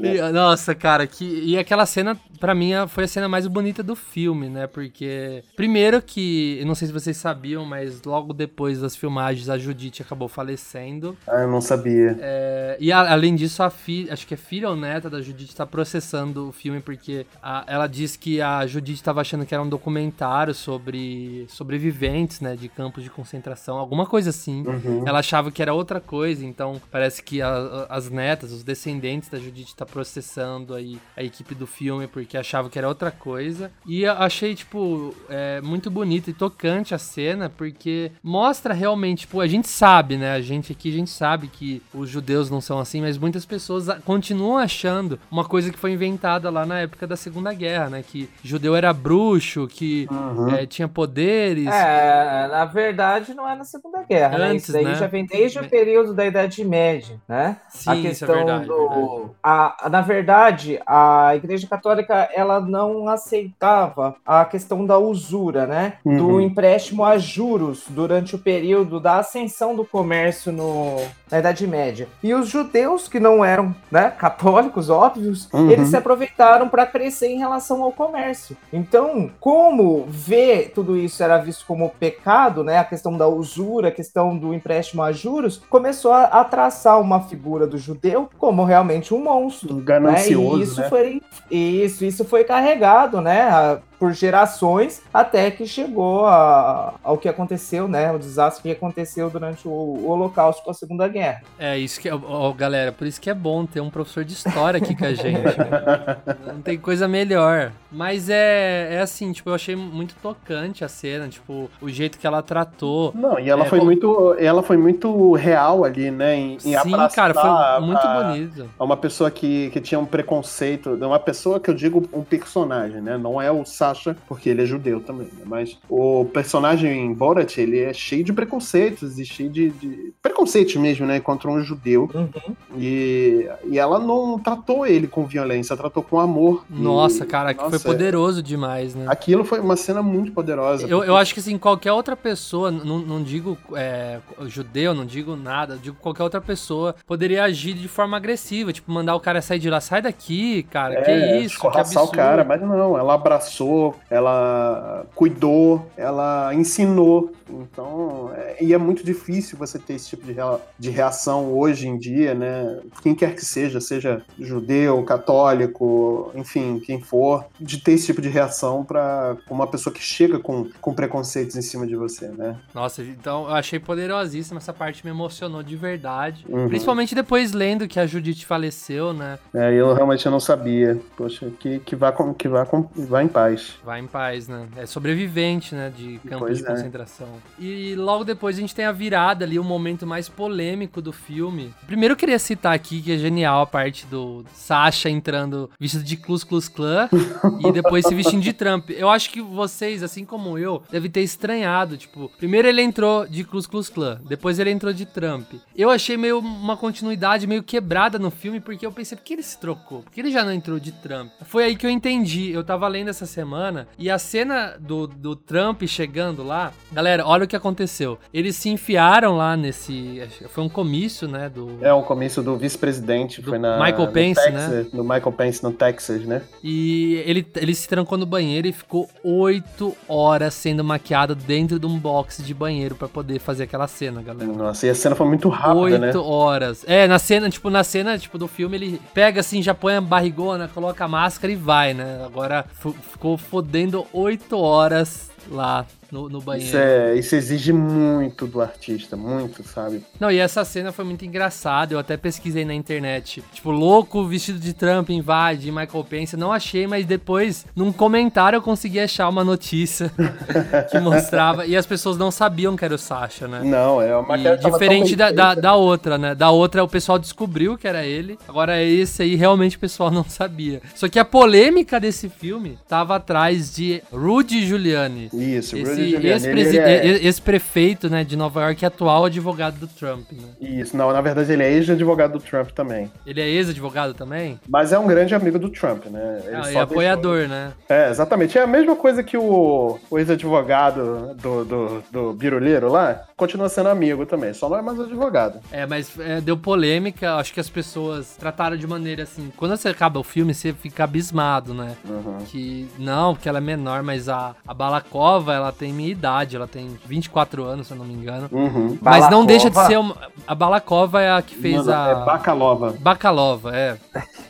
E, nossa, cara, que, e aquela cena, pra mim, foi a cena mais bonita do filme, né? Porque, primeiro que, eu não sei se vocês sabiam, mas logo depois das filmagens, a Judite acabou falecendo. Ah, eu não sabia. É, e a- além disso, a filha, acho que é filha ou neta da Judite tá processando o filme porque a- ela diz que a Judite tava achando que era um documentário sobre sobreviventes, né, de campos de concentração, alguma coisa assim. Uhum. Ela achava que era outra coisa, então parece que a- a- as netas, os descendentes da Judite tá processando aí a equipe do filme porque achava que era outra coisa. E eu achei, tipo, é, muito bonito e tocante a cena porque mostra realmente, tipo, a gente sabe, né? A gente aqui, a gente sabe que os judeus não são assim, mas muitas pessoas continuam achando uma coisa que foi inventada lá na época da Segunda Guerra, né? Que judeu era bruxo, que Uhum. é, tinha poderes. É, na verdade não é na Segunda Guerra, né? Antes, Isso daí né? já vem desde o período da Idade Média, né? Sim, a isso é questão verdade, do, verdade. A, na verdade, a Igreja Católica ela não aceitava a questão da usura, né? Do Uhum. empréstimo a juros durante o período da ascensão do comércio no, na Idade Média. E os judeus que não eram, né, católicos, óbvios, Uhum. eles se aproveitaram para crescer em relação ao comércio. Então, como ver tudo isso era visto como pecado, né? A questão da usura, a questão do empréstimo a juros, começou a, a traçar uma figura do judeu como realmente um monstro. Um Né? ganancioso, E isso né? foi isso, isso foi carregado, né? a- por gerações até que chegou a- ao que aconteceu, né? O desastre que aconteceu durante o, o Holocausto com a Segunda Guerra. É, isso que é, ó, galera, por isso que é bom ter um professor de história aqui com a gente. [LAUGHS] Não tem coisa melhor. Mas é, é assim, tipo, eu achei muito tocante a cena, tipo, o jeito que ela tratou. Não, e ela É, foi como- muito. Ela foi muito real ali, né? Em, em Sim, abraçar cara, foi muito a- bonito. a uma pessoa que, que tinha um preconceito, uma pessoa que eu digo um personagem, né? Não é o Sasha, porque ele é judeu também, né? Mas o personagem Borat, ele é cheio de preconceitos e cheio de, de preconceitos mesmo, né? Contra um judeu. E, e ela não tratou ele com violência, tratou com amor. E- Nossa, cara, que foi nossa, poderoso demais, né? Aquilo foi uma cena muito poderosa. Eu, eu acho que assim, qualquer outra pessoa, não, não digo é, judeu, não digo nada, digo qualquer outra pessoa, poderia agir de forma agressiva, tipo, mandar o cara sair de lá, sai daqui, cara, que É, isso, que escorraçar o absurdo. cara, mas não, ela abraçou, ela cuidou, ela ensinou. Então, é, e é muito difícil você ter esse tipo de, rea- de reação hoje em dia, né? Quem quer que seja, seja judeu, católico, enfim, quem for, de ter esse tipo de reação para uma pessoa que chega com, com preconceitos em cima de você, né? Nossa, então eu achei poderosíssima essa parte, me emocionou de verdade. Uhum. Principalmente depois lendo que a Judite faleceu, né? É, eu realmente não sabia. Poxa, que, que, vá, com, que vá, com, vá em paz. Vai em paz, né? É sobrevivente, né? De campo Pois de é. concentração. E logo depois a gente tem a virada ali, o momento mais polêmico do filme. Primeiro eu queria citar aqui que é genial a parte do Sasha entrando vestido de Klus Klus Klan [LAUGHS] e depois se vestindo de Trump. Eu acho que vocês, assim como eu, devem ter estranhado. Tipo, primeiro ele entrou de Klus Klus Klan, depois ele entrou de Trump. Eu achei meio uma continuidade meio quebrada no filme, porque eu pensei, por que ele se trocou? Por que ele já não entrou de Trump? Foi aí que eu entendi. Eu tava lendo essa semana e a cena do, do Trump chegando lá. Galera, olha o que aconteceu. Eles se enfiaram lá nesse. Foi um comício, né? Do, É o comício do vice-presidente, foi na. Michael Pence, Texas, Do Michael Pence no Texas, né? E ele, ele se trancou no banheiro e ficou oito horas sendo maquiado dentro de um box de banheiro pra poder fazer aquela cena, galera. Nossa, e a cena foi muito rápida, Oito né? horas. É, na cena, tipo, na cena, tipo, do filme, ele pega assim, já põe a barrigona, coloca a máscara e vai, né? Agora ficou fodendo oito horas lá no, no banheiro. Isso, é, isso exige muito do artista, muito, sabe? Não, e essa cena foi muito engraçada. Eu até pesquisei na internet. Tipo, louco vestido de Trump invade Michael Pence. Não achei, mas depois, num comentário, eu consegui achar uma notícia [LAUGHS] que mostrava. E as pessoas não sabiam que era o Sasha, né? Não, é uma E diferente da, da, da outra, né? Da outra, o pessoal descobriu que era ele. Agora, esse aí, realmente, o pessoal [LAUGHS] não sabia. Só que a polêmica desse filme tava atrás de Rudy Giuliani. Isso, Esse Rudy ex-presi- ele é- e- ex-prefeito, né, de Nova York, e atual advogado do Trump, né? Isso, não, na verdade ele é ex-advogado do Trump também. Ele é ex-advogado também? Mas é um grande amigo do Trump, né? Ele Ah, e deixou- apoiador, né? É, exatamente. É a mesma coisa que o, o ex-advogado do, do, do Biruleiro lá, continua sendo amigo também, só não é mais advogado. É, mas é, deu polêmica, acho que as pessoas trataram de maneira assim. Quando você acaba o filme, você fica abismado, né? Uhum. Que não, que ela é menor, mas a, a Balakova, ela tem minha idade, ela tem 24 anos, se eu não me engano. Uhum. Mas não deixa de ser uma. A Balakova é a que fez Mano, a. É Bacalova. Bacalova, é.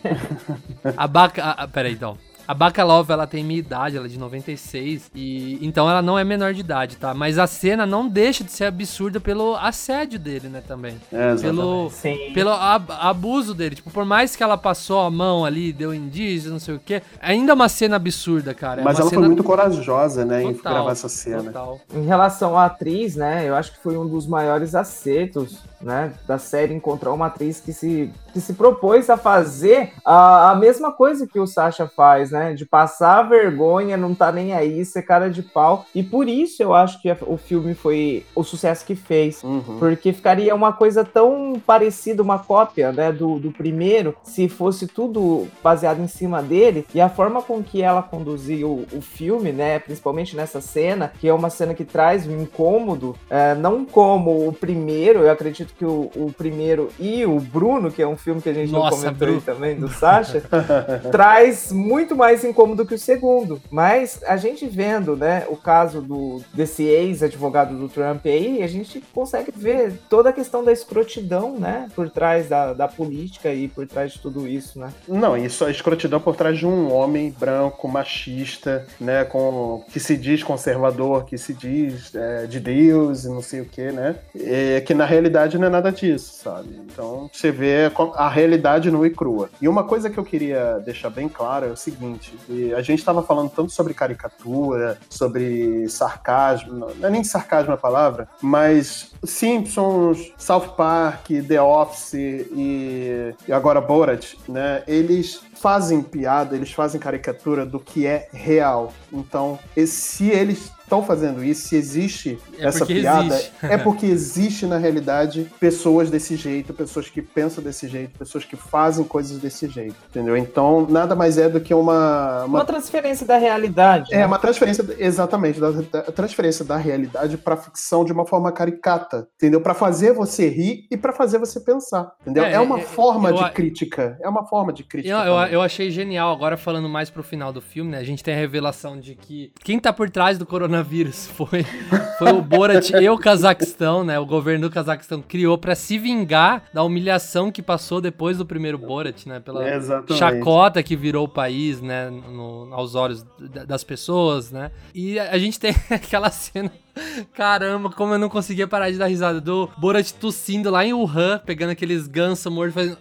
[LAUGHS] a Baca. Peraí, então. A Bacalova, ela tem minha idade, ela é de 96, e então ela não é menor de idade, tá? Mas a cena não deixa de ser absurda pelo assédio dele, né, também. É, exatamente. Pelo, Sim. pelo ab- abuso dele. Tipo, por mais que ela passou a mão ali, deu indício, não sei o quê, ainda é uma cena absurda, cara. É Mas ela cena foi muito corajosa, né, em total, gravar essa cena. Total. Em relação à atriz, né, eu acho que foi um dos maiores acertos, né, da série encontrar uma atriz que se, que se propôs a fazer a, a mesma coisa que o Sasha faz, né, de passar vergonha, não tá nem aí, ser cara de pau. E por isso eu acho que o filme foi o sucesso que fez. Uhum. Porque ficaria uma coisa tão parecida, uma cópia né, do, do primeiro, se fosse tudo baseado em cima dele. E a forma com que ela conduziu o filme, né, principalmente nessa cena, que é uma cena que traz um incômodo, é, não como o primeiro, eu acredito que o, o primeiro e o Bruno, que é um filme que a gente Nossa, não comentou aí Bruno. também, do Sasha, [LAUGHS] traz muito mais incômodo que o segundo. Mas a gente vendo, né, o caso do desse ex-advogado do Trump aí, a gente consegue ver toda a questão da escrotidão, né, por trás da, da política e por trás de tudo isso, né? Não, isso é escrotidão por trás de um homem branco, machista, né, com que se diz conservador, que se diz é, de Deus e não sei o que, né? É, que na realidade não é nada disso, sabe? Então você vê a realidade nua e crua. E uma coisa que eu queria deixar bem clara é o seguinte: que a gente estava falando tanto sobre caricatura, sobre sarcasmo, não é nem sarcasmo a palavra, mas Simpsons, South Park, The Office e, e agora Borat, né? Eles fazem piada, eles fazem caricatura do que é real. Então, e se eles estão fazendo isso, se existe É essa piada, existe. é porque existe na realidade pessoas desse jeito, pessoas que pensam desse jeito, pessoas que fazem coisas desse jeito, entendeu? Então, nada mais é do que uma. Uma uma transferência da realidade. é né? uma transferência, exatamente, da, da transferência da realidade para ficção de uma forma caricata, entendeu? Para fazer você rir e para fazer você pensar, entendeu? É, É, uma é, forma eu de a- crítica, é uma forma de crítica. Eu, eu, eu achei genial, agora falando mais pro final do filme, né? A gente tem a revelação de que quem tá por trás do coronavírus [LAUGHS] foi, foi o Borat e o Cazaquistão, né? O governo do Cazaquistão criou pra se vingar da humilhação que passou depois do primeiro Borat, né? Pela Exatamente. chacota que virou o país, né? no- aos olhos da- das pessoas, né? E a gente tem [LAUGHS] aquela cena. Caramba, como eu não conseguia parar de dar risada do Borat tossindo lá em Wuhan, pegando aqueles gansos mortos, fazendo.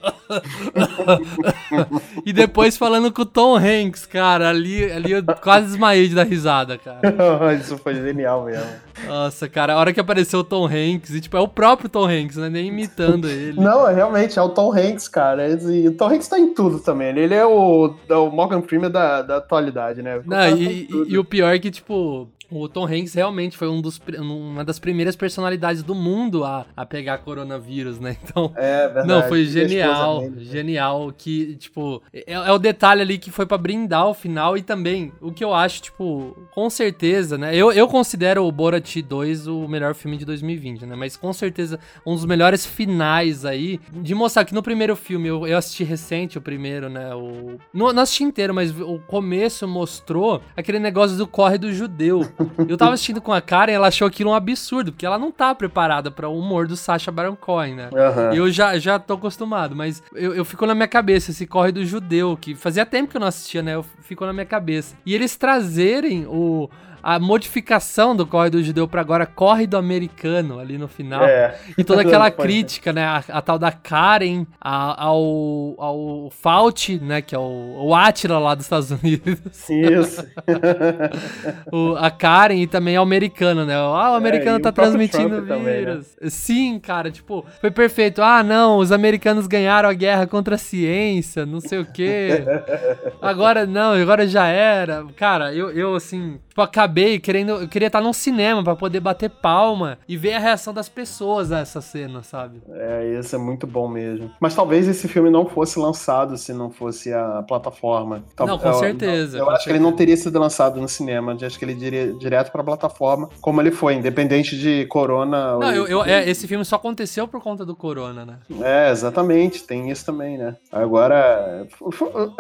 [LAUGHS] e depois falando com o Tom Hanks, cara. Ali, ali eu quase desmaiei de dar risada, cara. [LAUGHS] Isso foi genial mesmo. Nossa, cara, a hora que apareceu o Tom Hanks, e tipo, é o próprio Tom Hanks, né? Nem imitando ele. Não, é realmente, é o Tom Hanks, cara. E o Tom Hanks tá em tudo também. Ele é o, é o Morgan Freeman da, da atualidade, né? O Não, tá e, e- e o pior é que, tipo, o Tom Hanks realmente foi um dos, uma das primeiras personalidades do mundo a, a pegar coronavírus, né? Então. É verdade. Não, foi genial, né? genial, que, tipo, é, é o detalhe ali que foi pra brindar o final e também, o que eu acho, tipo, com certeza, né, eu, eu considero o Borat 2 o melhor filme de 2020, né, mas com certeza um dos melhores finais aí, de mostrar que no primeiro filme, eu, eu assisti recente o primeiro, né, o... Não, não assisti inteiro, mas o começo mostrou aquele negócio do corre do judeu. Eu tava assistindo com a Karen, ela achou aquilo um absurdo, porque ela não tá preparada para o humor do Sacha Baron Cohen, né. Aham. Eu já, já tô acostumado, mas eu, eu fico na minha cabeça esse corre do judeu, que fazia tempo que eu não assistia, né? Eu, ficou na minha cabeça. E eles trazerem o, a modificação do corre do judeu pra agora corre do americano ali no final. É. E toda [LAUGHS] aquela crítica, né? A, a tal da Karen, a- ao, ao Fauci, né? Que é o, o Atila lá dos Estados Unidos. Isso. [LAUGHS] O- a Karen e também o americano, né? Ah, o americano e tá o transmitindo Trump também, né? vírus. Sim, cara, tipo, foi perfeito. Ah, não, os americanos ganharam a guerra contra a ciência, não sei o quê. [LAUGHS] Agora não, agora já era. Cara, eu, eu assim, tipo, acabei querendo. Eu queria estar num cinema pra poder bater palma e ver a reação das pessoas a essa cena, sabe? É, isso é muito bom mesmo. Mas talvez esse filme não fosse lançado se não fosse a plataforma. Tal- Não, com eu- certeza, Eu com acho que ele certeza. não teria sido lançado no cinema. Eu acho que ele iria direto pra plataforma, como ele foi, independente de Corona. Não, eu, eu- é, esse filme só aconteceu por conta do corona, né? É, exatamente, tem isso também, né? Agora, o,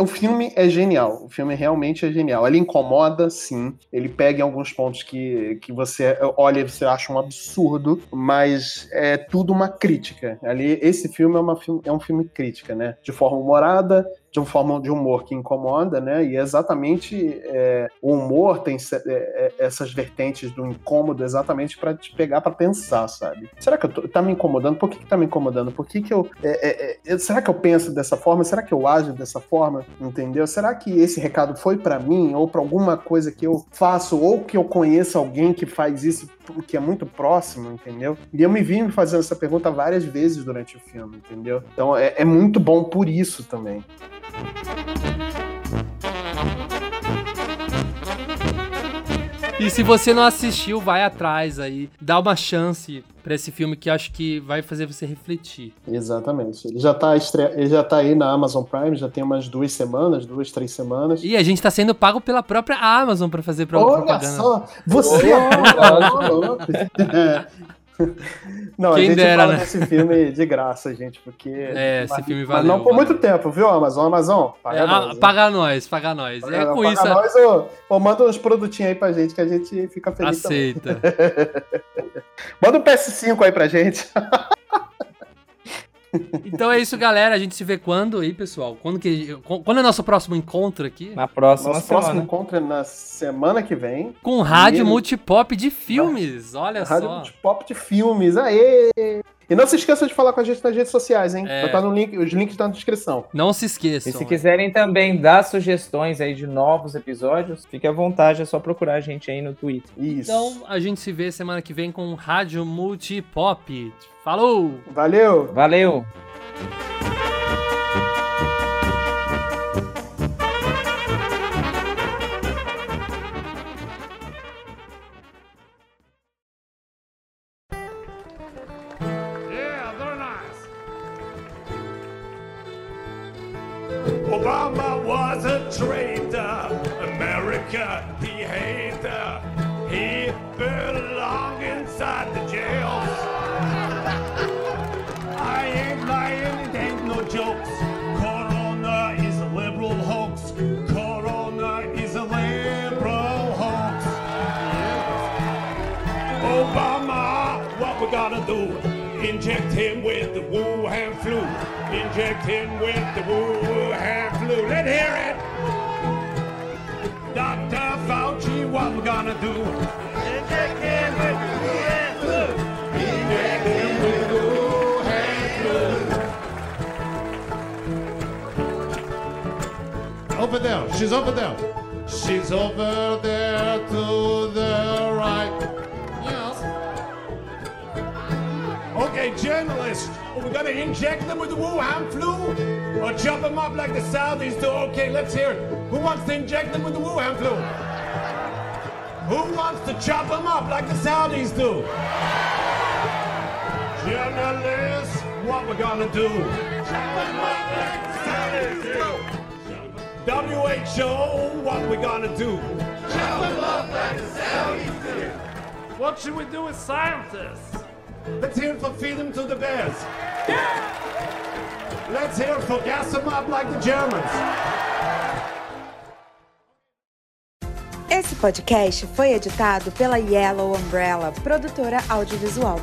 o filme é genial, o filme realmente é genial. Ele incomoda, sim, ele pega em alguns pontos que, que você olha e você acha um absurdo, mas é tudo uma crítica. Ali, esse filme é, uma, é um filme crítica, né? De forma humorada, de uma forma de humor que incomoda, né? E é exatamente é, o humor tem é, é, essas vertentes do incômodo exatamente pra te pegar pra pensar, sabe? Será que eu tô, tá me incomodando? Por que, que tá me incomodando? Por que, que eu. é, é, será que eu penso dessa forma? Será que eu ajo dessa forma? Entendeu? Será que esse recado foi pra mim ou pra alguma coisa que eu faço ou que eu conheço alguém que faz isso que é muito próximo, entendeu? E eu me vi me fazendo essa pergunta várias vezes durante o filme, entendeu? Então é, é muito bom por isso também. E se você não assistiu, vai atrás aí, dá uma chance pra esse filme que eu acho que vai fazer você refletir. Exatamente. Ele já tá, estre... ele já tá aí na Amazon Prime, já tem umas duas semanas, duas, três semanas. E a gente tá sendo pago pela própria Amazon pra fazer pro- Olha propaganda. só, você é [LAUGHS] louco. [LAUGHS] Não, Quem a gente dera, fala né? desse filme de graça, gente, porque... [LAUGHS] É, esse mas, filme mas valeu, não por valeu. muito tempo, viu, Amazon? Amazon, paga É, nós, hein? paga nós, paga nós. E é Paga- com paga isso, nós, ou, ou manda uns produtinhos aí pra gente que a gente fica feliz também. aceita. [LAUGHS] Manda um PS5 aí pra gente. Então é isso, galera. A gente se vê quando aí, pessoal? Quando, que, quando é nosso próximo encontro aqui? Na próxima Nosso próximo semana. encontro é na semana que vem. Com rádio multipop de filmes. Olha Rádio só. de Pop de Filmes. Aê! E não se esqueça de falar com a gente nas redes sociais, hein? É. Tá no link, os links estão na descrição. Não se esqueçam. E se quiserem também dar sugestões aí de novos episódios, fique à vontade, é só procurar a gente aí no Twitter. Isso. Então a gente se vê semana que vem com Rádio Multipop. Falou! Valeu! Valeu! Traitor. America, he hated. He belonged inside the jails. I ain't lying, it ain't no jokes. Corona is a liberal hoax. Corona is a liberal hoax. Obama, what we gotta do? Inject him with the Wuhan flu. Inject him with the Wuhan flu. Let's hear it. Gonna do? Inject with the Wuhan flu. Inject with the Wuhan flu. Over there. She's over there. She's over there to the right. Yes. Okay, journalists, are we gonna inject them with the Wuhan flu? Or chop them up like the Saudis do? Okay, let's hear it. Who wants to inject them with the Wuhan flu? Who wants to chop them up like the Saudis do? Journalists, what we gonna do? Chop them up like the Saudis do. WHO, what we gonna do? Chop them up like the Saudis do. What should we do with scientists? Let's hear for feed them to the bears. Let's hear for gas them up like the Germans. Esse podcast foi editado pela Yellow Umbrella, produtora audiovisual.